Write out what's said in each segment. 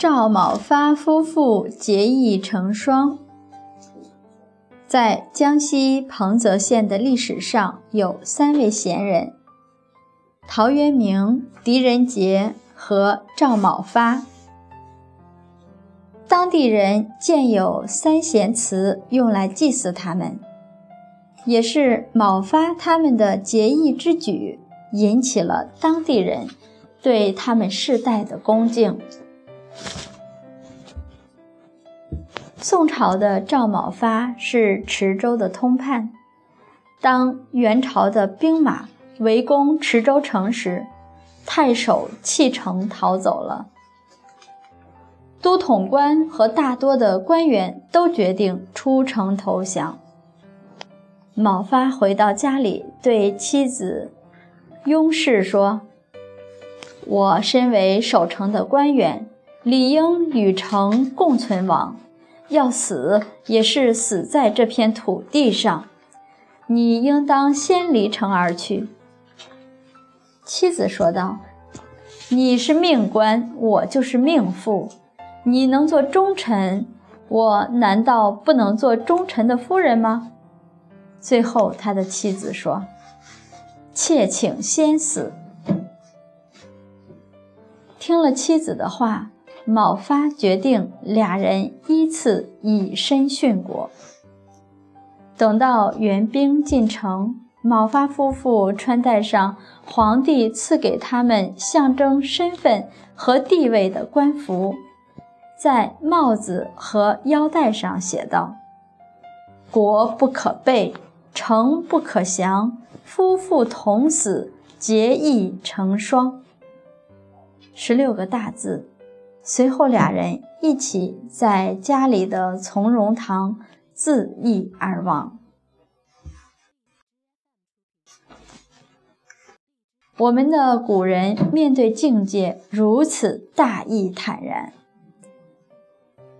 赵某发夫妇结义成双。在江西彭泽县的历史上，有三位贤人：陶渊明、狄仁杰和赵某发。当地人建有三贤祠，用来祭祀他们。也是某发他们的结义之举，引起了当地人对他们世代的恭敬。宋朝的赵某发是池州的通判，当元朝的兵马围攻池州城时，太守弃城逃走了。都统官和大多的官员都决定出城投降。某发回到家里，对妻子雍氏说：“我身为守城的官员，理应与城共存亡，要死也是死在这片土地上。你应当先离城而去。”妻子说道：“你是命官，我就是命妇。”你能做忠臣，我难道不能做忠臣的夫人吗？最后，他的妻子说：“妾请先死。”听了妻子的话，某发决定俩人依次以身殉国。等到援兵进城，某发夫妇穿戴上皇帝赐给他们象征身份和地位的官服。在帽子和腰带上写道：“国不可背，城不可降，夫妇同死，结义成双。”十六个大字。随后，俩人一起在家里的从容堂自缢而亡。我们的古人面对境界如此大义坦然。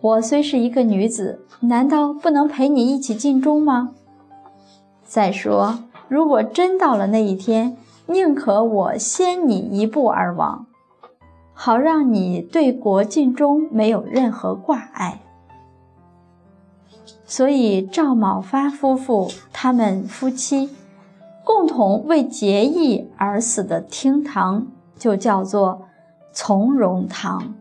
我虽是一个女子，难道不能陪你一起尽忠吗？再说，如果真到了那一天，宁可我先你一步而亡，好让你对国尽忠，没有任何挂碍。所以，赵某发夫妇他们夫妻共同为结义而死的厅堂，就叫做从容堂。